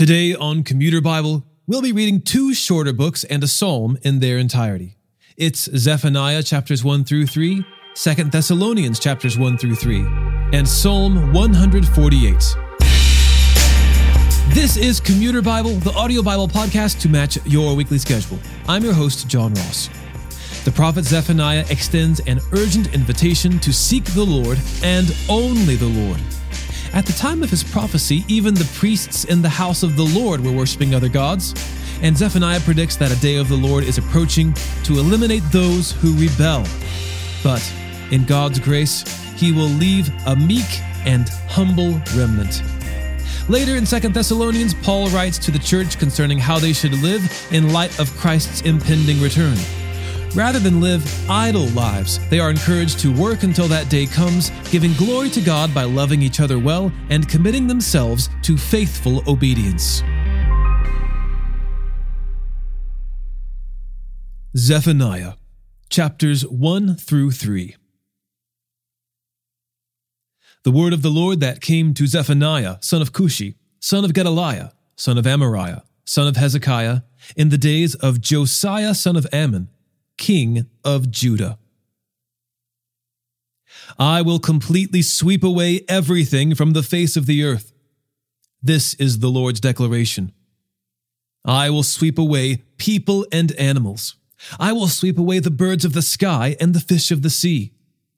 Today on Commuter Bible, we'll be reading two shorter books and a psalm in their entirety. It's Zephaniah chapters 1 through 3, 2 Thessalonians chapters 1 through 3, and Psalm 148. This is Commuter Bible, the audio Bible podcast to match your weekly schedule. I'm your host, John Ross. The prophet Zephaniah extends an urgent invitation to seek the Lord and only the Lord. At the time of his prophecy, even the priests in the house of the Lord were worshiping other gods, and Zephaniah predicts that a day of the Lord is approaching to eliminate those who rebel. But in God's grace, he will leave a meek and humble remnant. Later in 2 Thessalonians, Paul writes to the church concerning how they should live in light of Christ's impending return. Rather than live idle lives, they are encouraged to work until that day comes, giving glory to God by loving each other well and committing themselves to faithful obedience. Zephaniah, chapters 1 through 3. The word of the Lord that came to Zephaniah, son of Cushi, son of Gedaliah, son of Amariah, son of Hezekiah, in the days of Josiah, son of Amon king of Judah. I will completely sweep away everything from the face of the earth. This is the Lord's declaration. I will sweep away people and animals. I will sweep away the birds of the sky and the fish of the sea,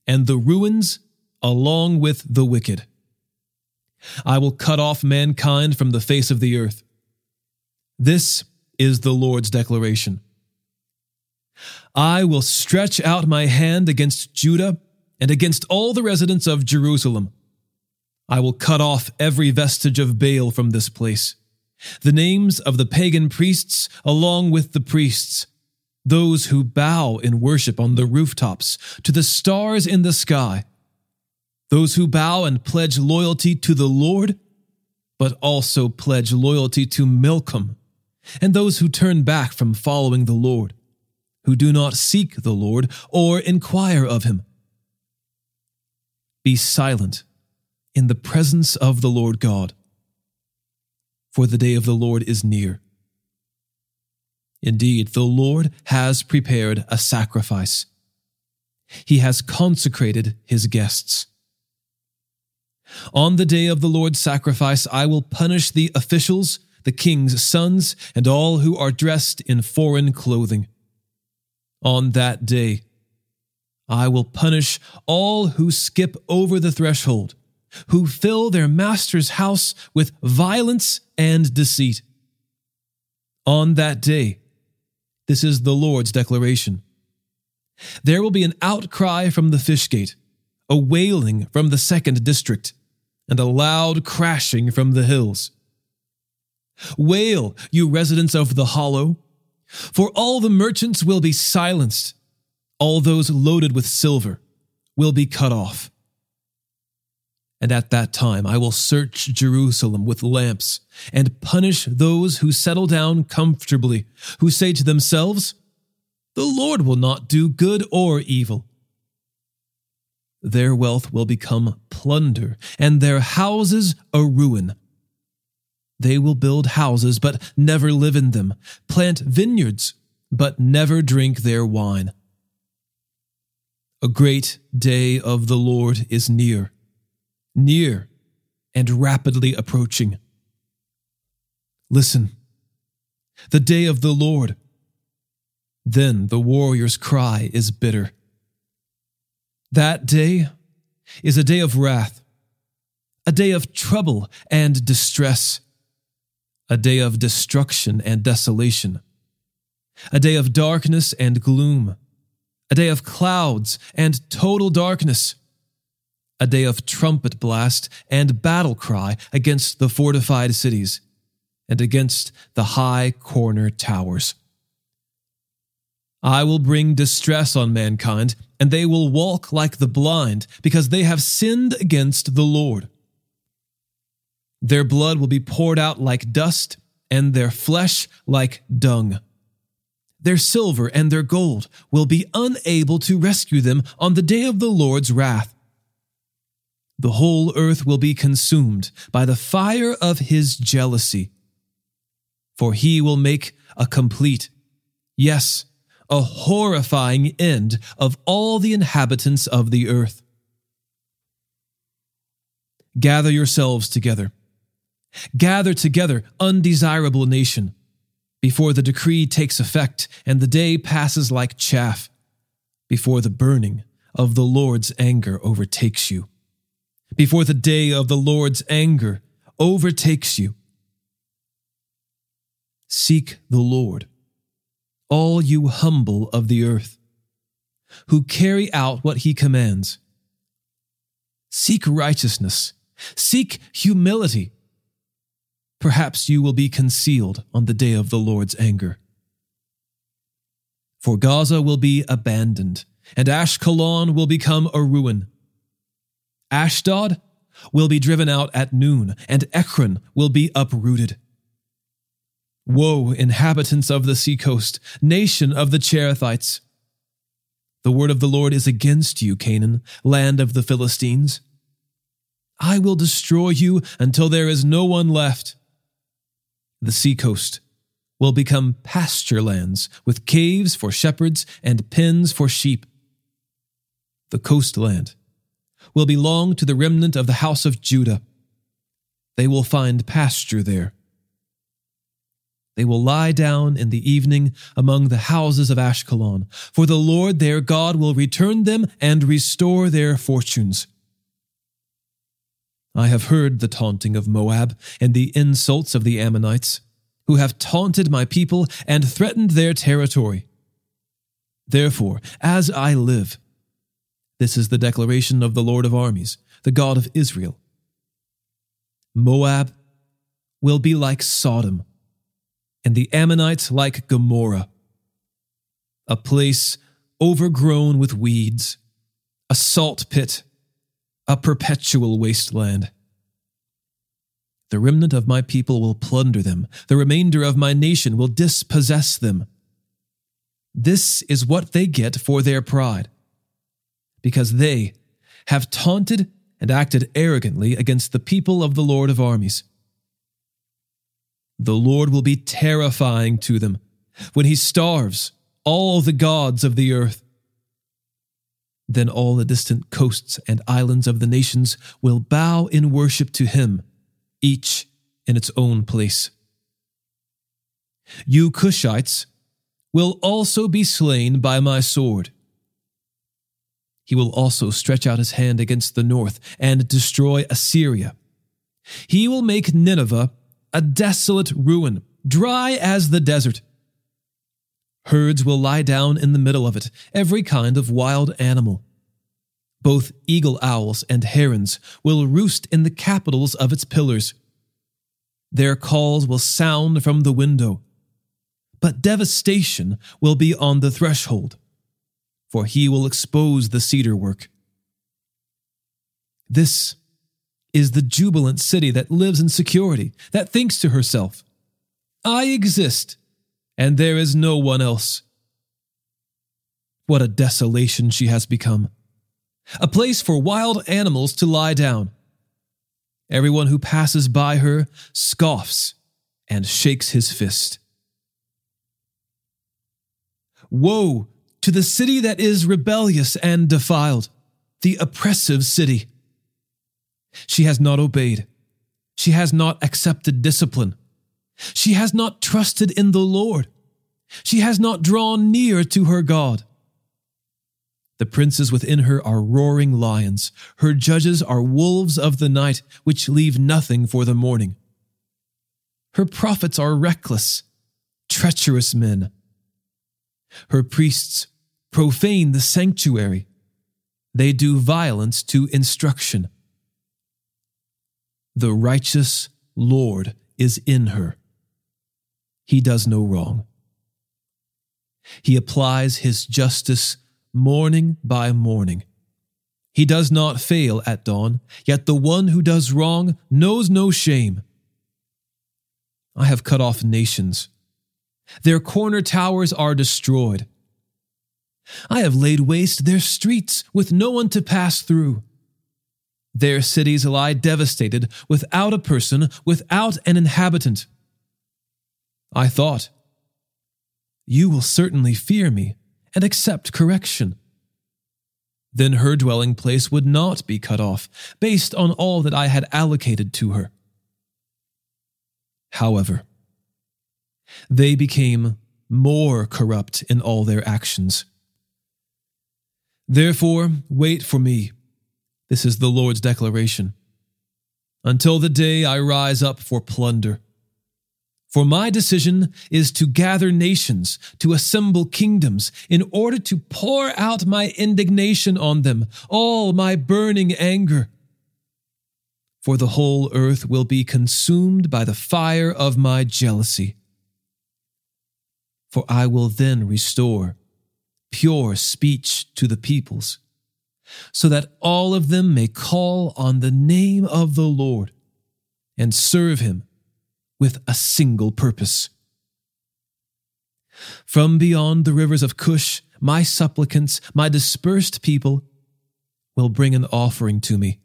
and the ruins along with the wicked. I will cut off mankind from the face of the earth. This is the Lord's declaration. I will stretch out my hand against Judah and against all the residents of Jerusalem. I will cut off every vestige of Baal from this place, the names of the pagan priests along with the priests, those who bow in worship on the rooftops to the stars in the sky, those who bow and pledge loyalty to the Lord, but also pledge loyalty to Milcom, and those who turn back from following the Lord who do not seek the Lord or inquire of him. Be silent in the presence of the Lord God, for the day of the Lord is near. Indeed, the Lord has prepared a sacrifice. He has consecrated his guests. On the day of the Lord's sacrifice, I will punish the officials, the king's sons, and all who are dressed in foreign clothing on that day. I will punish all who skip over the threshold, who fill their master's house with violence and deceit. On that day, this is the Lord's declaration. There will be an outcry from the fish gate, a wailing from the second district, and a loud crashing from the hills. Wail, you residents of the hollow, for all the merchants will be silenced, all those loaded with silver will be cut off. And at that time I will search Jerusalem with lamps and punish those who settle down comfortably, who say to themselves, The Lord will not do good or evil. Their wealth will become plunder, and their houses a ruin. They will build houses, but never live in them, plant vineyards, but never drink their wine. A great day of the Lord is near, near and rapidly approaching. Listen, the day of the Lord. Then the warrior's cry is bitter. That day is a day of wrath, a day of trouble and distress a day of destruction and desolation, a day of darkness and gloom, a day of clouds and total darkness, a day of trumpet blast and battle cry against the fortified cities and against the high corner towers. I will bring distress on mankind, and they will walk like the blind, because they have sinned against the Lord. Their blood will be poured out like dust, and their flesh like dung. Their silver and their gold will be unable to rescue them on the day of the Lord's wrath. The whole earth will be consumed by the fire of his jealousy, for he will make a complete, yes, a horrifying end of all the inhabitants of the earth. Gather yourselves together. Gather together, undesirable nation, before the decree takes effect and the day passes like chaff, before the burning of the Lord's anger overtakes you, before the day of the Lord's anger overtakes you. Seek the Lord, all you humble of the earth, who carry out what he commands. Seek righteousness, seek humility. Perhaps you will be concealed on the day of the Lord's anger. For Gaza will be abandoned, and Ashkelon will become a ruin. Ashdod will be driven out at noon, and Ekron will be uprooted. Woe, inhabitants of the seacoast, nation of the Cherethites! The word of the Lord is against you, Canaan, land of the Philistines. I will destroy you until there is no one left. The seacoast will become pasture lands with caves for shepherds and pens for sheep. The coastland will belong to the remnant of the house of Judah. They will find pasture there. They will lie down in the evening among the houses of Ashkelon, for the Lord their God will return them and restore their fortunes. I have heard the taunting of Moab and the insults of the Ammonites, who have taunted my people and threatened their territory. Therefore, as I live, this is the declaration of the Lord of armies, the God of Israel. Moab will be like Sodom and the Ammonites like Gomorrah, a place overgrown with weeds, a salt pit, a perpetual wasteland. The remnant of my people will plunder them, the remainder of my nation will dispossess them. This is what they get for their pride, because they have taunted and acted arrogantly against the people of the Lord of armies. The Lord will be terrifying to them when he starves all the gods of the earth. Then all the distant coasts and islands of the nations will bow in worship to him, each in its own place. You Cushites will also be slain by my sword. He will also stretch out his hand against the north and destroy Assyria. He will make Nineveh a desolate ruin, dry as the desert. Herds will lie down in the middle of it, every kind of wild animal. Both eagle owls and herons will roost in the capitals of its pillars. Their calls will sound from the window. But devastation will be on the threshold, for he will expose the cedar work. This is the jubilant city that lives in security, that thinks to herself, I exist, and there is no one else. What a desolation she has become. A place for wild animals to lie down. Everyone who passes by her scoffs and shakes his fist. Woe to the city that is rebellious and defiled, the oppressive city. She has not obeyed. She has not accepted discipline. She has not trusted in the Lord. She has not drawn near to her God. The princes within her are roaring lions. Her judges are wolves of the night, which leave nothing for the morning. Her prophets are reckless, treacherous men. Her priests profane the sanctuary. They do violence to instruction. The righteous Lord is in her. He does no wrong. He applies his justice morning by morning. He does not fail at dawn, yet the one who does wrong knows no shame. I have cut off nations. Their corner towers are destroyed. I have laid waste their streets with no one to pass through. Their cities lie devastated, without a person, without an inhabitant. I thought, You will certainly fear me and accept correction. Then her dwelling place would not be cut off, based on all that I had allocated to her. However, they became more corrupt in all their actions. Therefore, wait for me. This is the Lord's declaration. Until the day I rise up for plunder. For my decision is to gather nations, to assemble kingdoms, in order to pour out my indignation on them, all my burning anger. For the whole earth will be consumed by the fire of my jealousy. For I will then restore pure speech to the peoples, so that all of them may call on the name of the Lord and serve him with a single purpose. From beyond the rivers of Cush, my supplicants, my dispersed people, will bring an offering to me.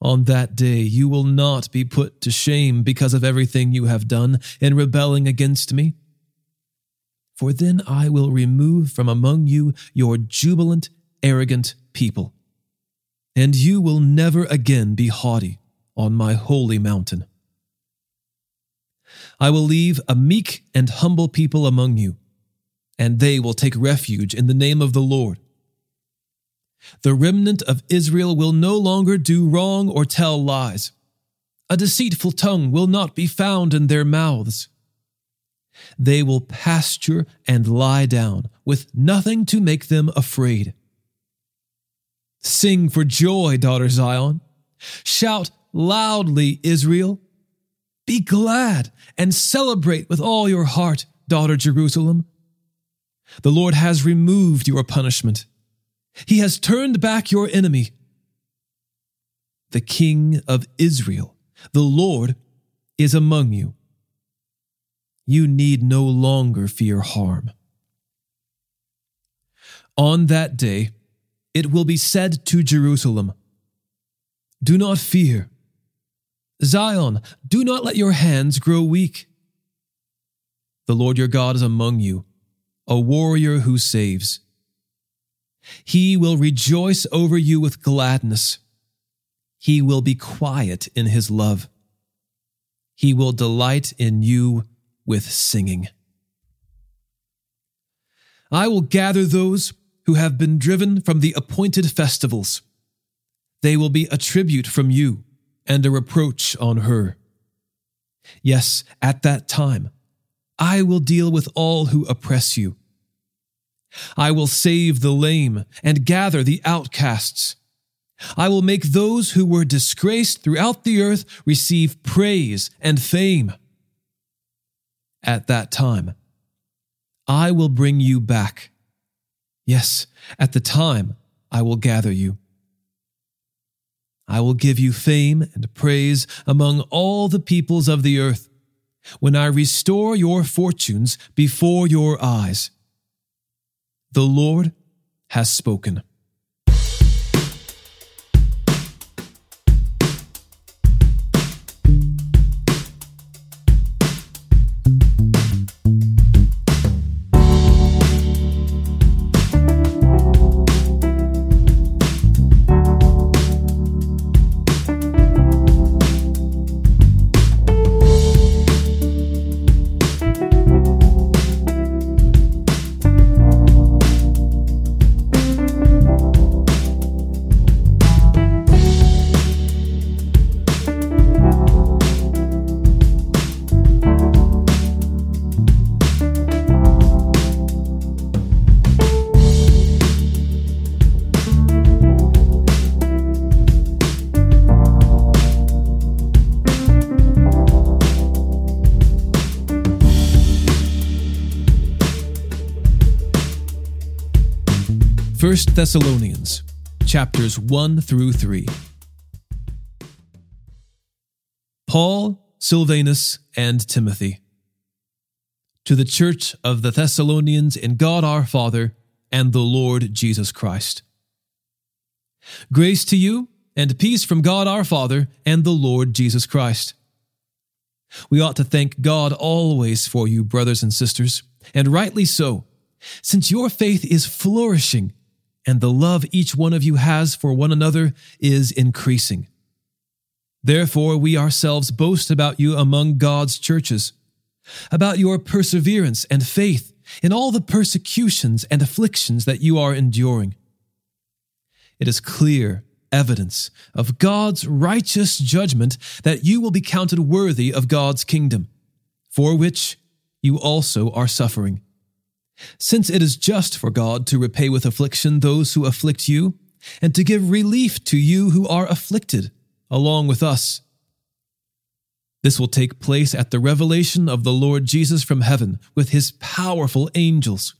On that day you will not be put to shame because of everything you have done in rebelling against me. For then I will remove from among you your jubilant, arrogant people, and you will never again be haughty on my holy mountain. I will leave a meek and humble people among you, and they will take refuge in the name of the Lord. The remnant of Israel will no longer do wrong or tell lies. A deceitful tongue will not be found in their mouths. They will pasture and lie down with nothing to make them afraid. Sing for joy, daughter Zion. Shout loudly, Israel. Be glad and celebrate with all your heart, daughter Jerusalem. The Lord has removed your punishment. He has turned back your enemy. The King of Israel, the Lord, is among you. You need no longer fear harm. On that day, it will be said to Jerusalem, Do not fear. Zion, do not let your hands grow weak. The Lord your God is among you, a warrior who saves. He will rejoice over you with gladness. He will be quiet in his love. He will delight in you with singing. I will gather those who have been driven from the appointed festivals. They will be a tribute from you and a reproach on her. Yes, at that time, I will deal with all who oppress you. I will save the lame and gather the outcasts. I will make those who were disgraced throughout the earth receive praise and fame. At that time, I will bring you back. Yes, at the time, I will gather you. I will give you fame and praise among all the peoples of the earth when I restore your fortunes before your eyes. The Lord has spoken. Thessalonians chapters 1 through 3. Paul, Silvanus, and Timothy. To the church of the Thessalonians in God our Father and the Lord Jesus Christ. Grace to you and peace from God our Father and the Lord Jesus Christ. We ought to thank God always for you, brothers and sisters, and rightly so, since your faith is flourishing and the love each one of you has for one another is increasing. Therefore, we ourselves boast about you among God's churches, about your perseverance and faith in all the persecutions and afflictions that you are enduring. It is clear evidence of God's righteous judgment that you will be counted worthy of God's kingdom, for which you also are suffering. Since it is just for God to repay with affliction those who afflict you, and to give relief to you who are afflicted, along with us. This will take place at the revelation of the Lord Jesus from heaven with his powerful angels,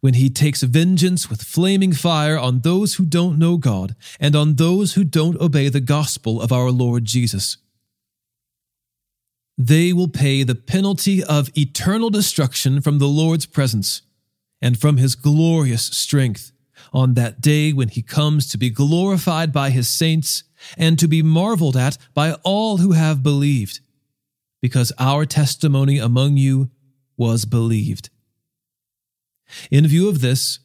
when he takes vengeance with flaming fire on those who don't know God and on those who don't obey the gospel of our Lord Jesus. They will pay the penalty of eternal destruction from the Lord's presence and from his glorious strength on that day when he comes to be glorified by his saints and to be marveled at by all who have believed, because our testimony among you was believed. In view of this,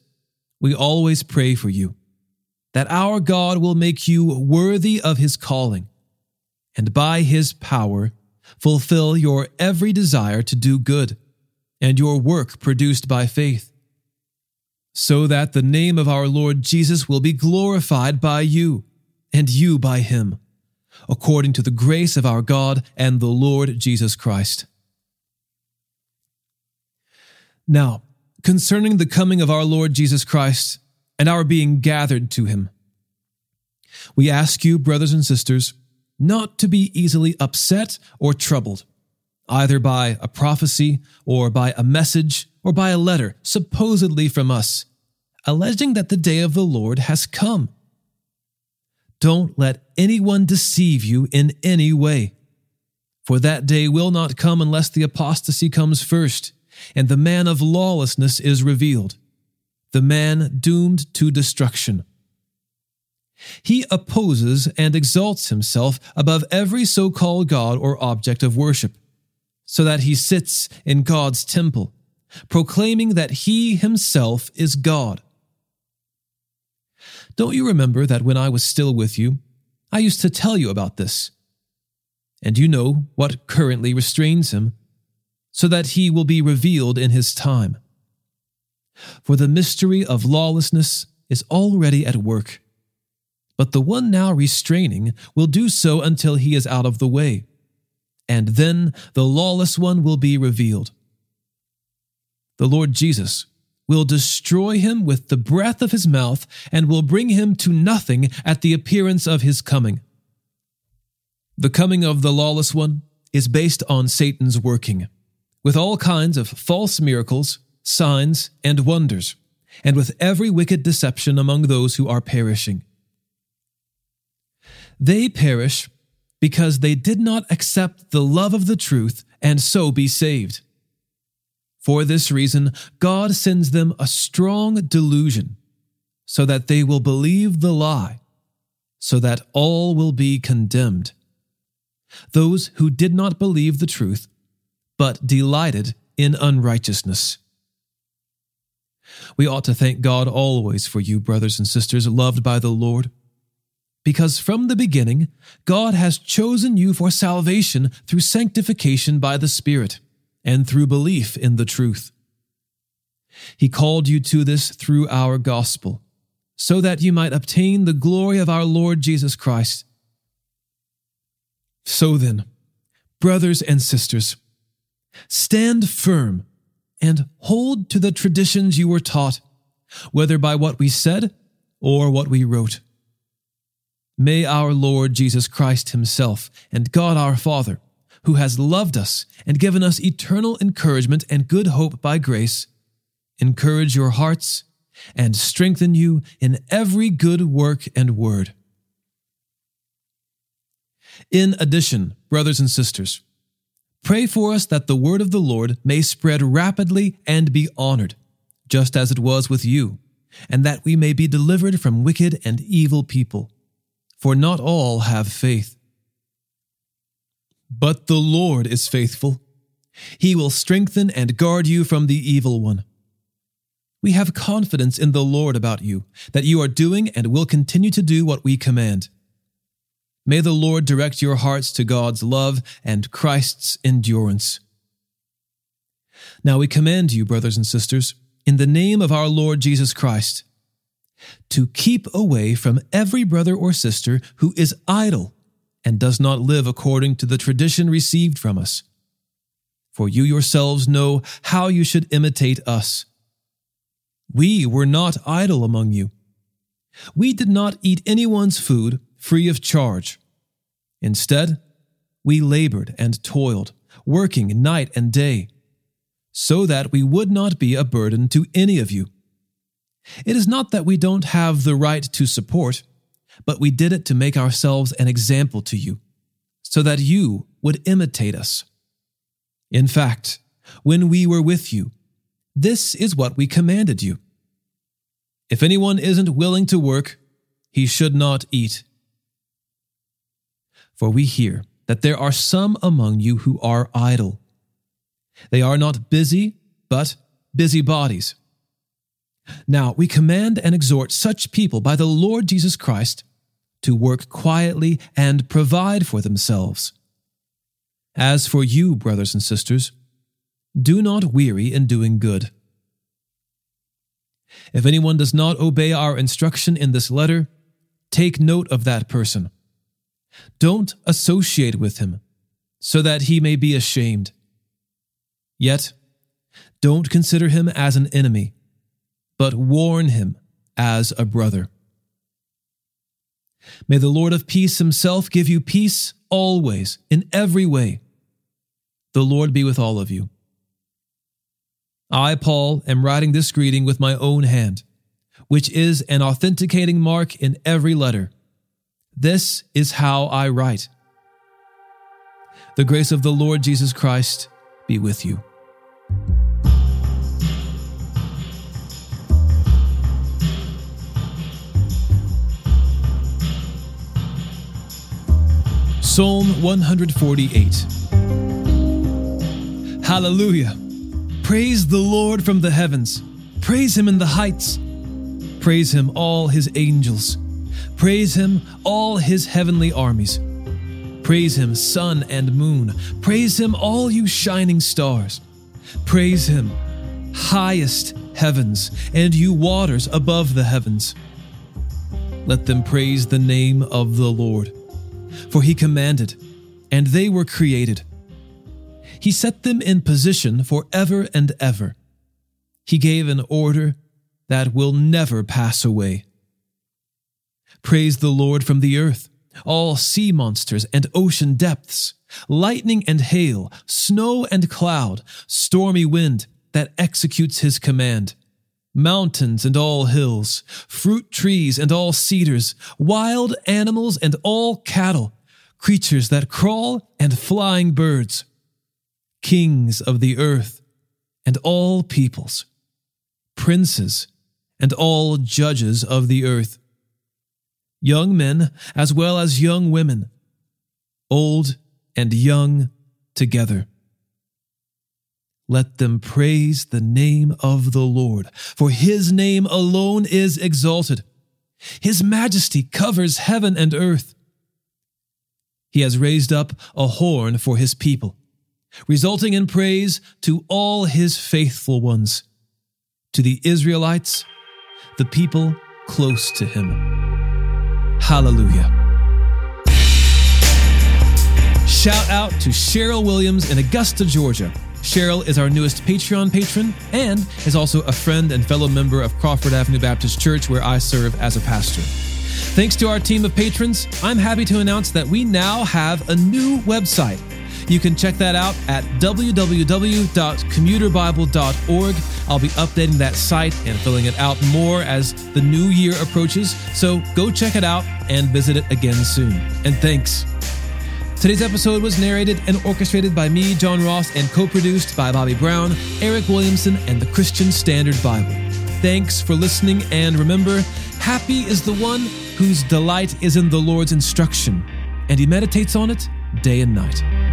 we always pray for you, that our God will make you worthy of his calling, and by his power fulfill your every desire to do good, and your work produced by faith so that the name of our Lord Jesus will be glorified by you, and you by him, according to the grace of our God and the Lord Jesus Christ. Now, concerning the coming of our Lord Jesus Christ and our being gathered to him, we ask you, brothers and sisters, not to be easily upset or troubled, either by a prophecy or by a message or by a letter, supposedly from us, alleging that the day of the Lord has come. Don't let anyone deceive you in any way, for that day will not come unless the apostasy comes first, and the man of lawlessness is revealed, the man doomed to destruction. He opposes and exalts himself above every so called God or object of worship, so that he sits in God's temple proclaiming that he himself is God. Don't you remember that when I was still with you, I used to tell you about this? And you know what currently restrains him, so that he will be revealed in his time. For the mystery of lawlessness is already at work, but the one now restraining will do so until he is out of the way, and then the lawless one will be revealed the Lord Jesus, will destroy him with the breath of his mouth and will bring him to nothing at the appearance of his coming. The coming of the lawless one is based on Satan's working, with all kinds of false miracles, signs, and wonders, and with every wicked deception among those who are perishing. They perish because they did not accept the love of the truth and so be saved. For this reason, God sends them a strong delusion, so that they will believe the lie, so that all will be condemned. Those who did not believe the truth, but delighted in unrighteousness. We ought to thank God always for you, brothers and sisters, loved by the Lord, because from the beginning, God has chosen you for salvation through sanctification by the Spirit and through belief in the truth. He called you to this through our gospel, so that you might obtain the glory of our Lord Jesus Christ. So then, brothers and sisters, stand firm and hold to the traditions you were taught, whether by what we said or what we wrote. May our Lord Jesus Christ Himself and God our Father who has loved us and given us eternal encouragement and good hope by grace, encourage your hearts and strengthen you in every good work and word. In addition, brothers and sisters, pray for us that the word of the Lord may spread rapidly and be honored, just as it was with you, and that we may be delivered from wicked and evil people. For not all have faith. But the Lord is faithful. He will strengthen and guard you from the evil one. We have confidence in the Lord about you, that you are doing and will continue to do what we command. May the Lord direct your hearts to God's love and Christ's endurance. Now we command you, brothers and sisters, in the name of our Lord Jesus Christ, to keep away from every brother or sister who is idle and does not live according to the tradition received from us. For you yourselves know how you should imitate us. We were not idle among you. We did not eat anyone's food free of charge. Instead, we labored and toiled, working night and day, so that we would not be a burden to any of you. It is not that we don't have the right to support, but we did it to make ourselves an example to you, so that you would imitate us. In fact, when we were with you, this is what we commanded you. If anyone isn't willing to work, he should not eat. For we hear that there are some among you who are idle. They are not busy, but busybodies. Now we command and exhort such people by the Lord Jesus Christ to work quietly and provide for themselves. As for you, brothers and sisters, do not weary in doing good. If anyone does not obey our instruction in this letter, take note of that person. Don't associate with him, so that he may be ashamed. Yet, don't consider him as an enemy, but warn him as a brother. May the Lord of peace himself give you peace always, in every way. The Lord be with all of you. I, Paul, am writing this greeting with my own hand, which is an authenticating mark in every letter. This is how I write. The grace of the Lord Jesus Christ be with you. Psalm 148 Hallelujah! Praise the Lord from the heavens. Praise him in the heights. Praise him, all his angels. Praise him, all his heavenly armies. Praise him, sun and moon. Praise him, all you shining stars. Praise him, highest heavens, and you waters above the heavens. Let them praise the name of the Lord for he commanded, and they were created. He set them in position for ever and ever. He gave an order that will never pass away. Praise the Lord from the earth, all sea monsters and ocean depths, lightning and hail, snow and cloud, stormy wind that executes his command mountains and all hills, fruit trees and all cedars, wild animals and all cattle, creatures that crawl and flying birds, kings of the earth and all peoples, princes and all judges of the earth, young men as well as young women, old and young together. Let them praise the name of the Lord, for his name alone is exalted. His majesty covers heaven and earth. He has raised up a horn for his people, resulting in praise to all his faithful ones, to the Israelites, the people close to him. Hallelujah. Shout out to Cheryl Williams in Augusta, Georgia Cheryl is our newest Patreon patron and is also a friend and fellow member of Crawford Avenue Baptist Church, where I serve as a pastor. Thanks to our team of patrons, I'm happy to announce that we now have a new website. You can check that out at www.commuterbible.org. I'll be updating that site and filling it out more as the new year approaches, so go check it out and visit it again soon. And thanks. Today's episode was narrated and orchestrated by me, John Ross, and co produced by Bobby Brown, Eric Williamson, and the Christian Standard Bible. Thanks for listening, and remember, happy is the one whose delight is in the Lord's instruction, and he meditates on it day and night.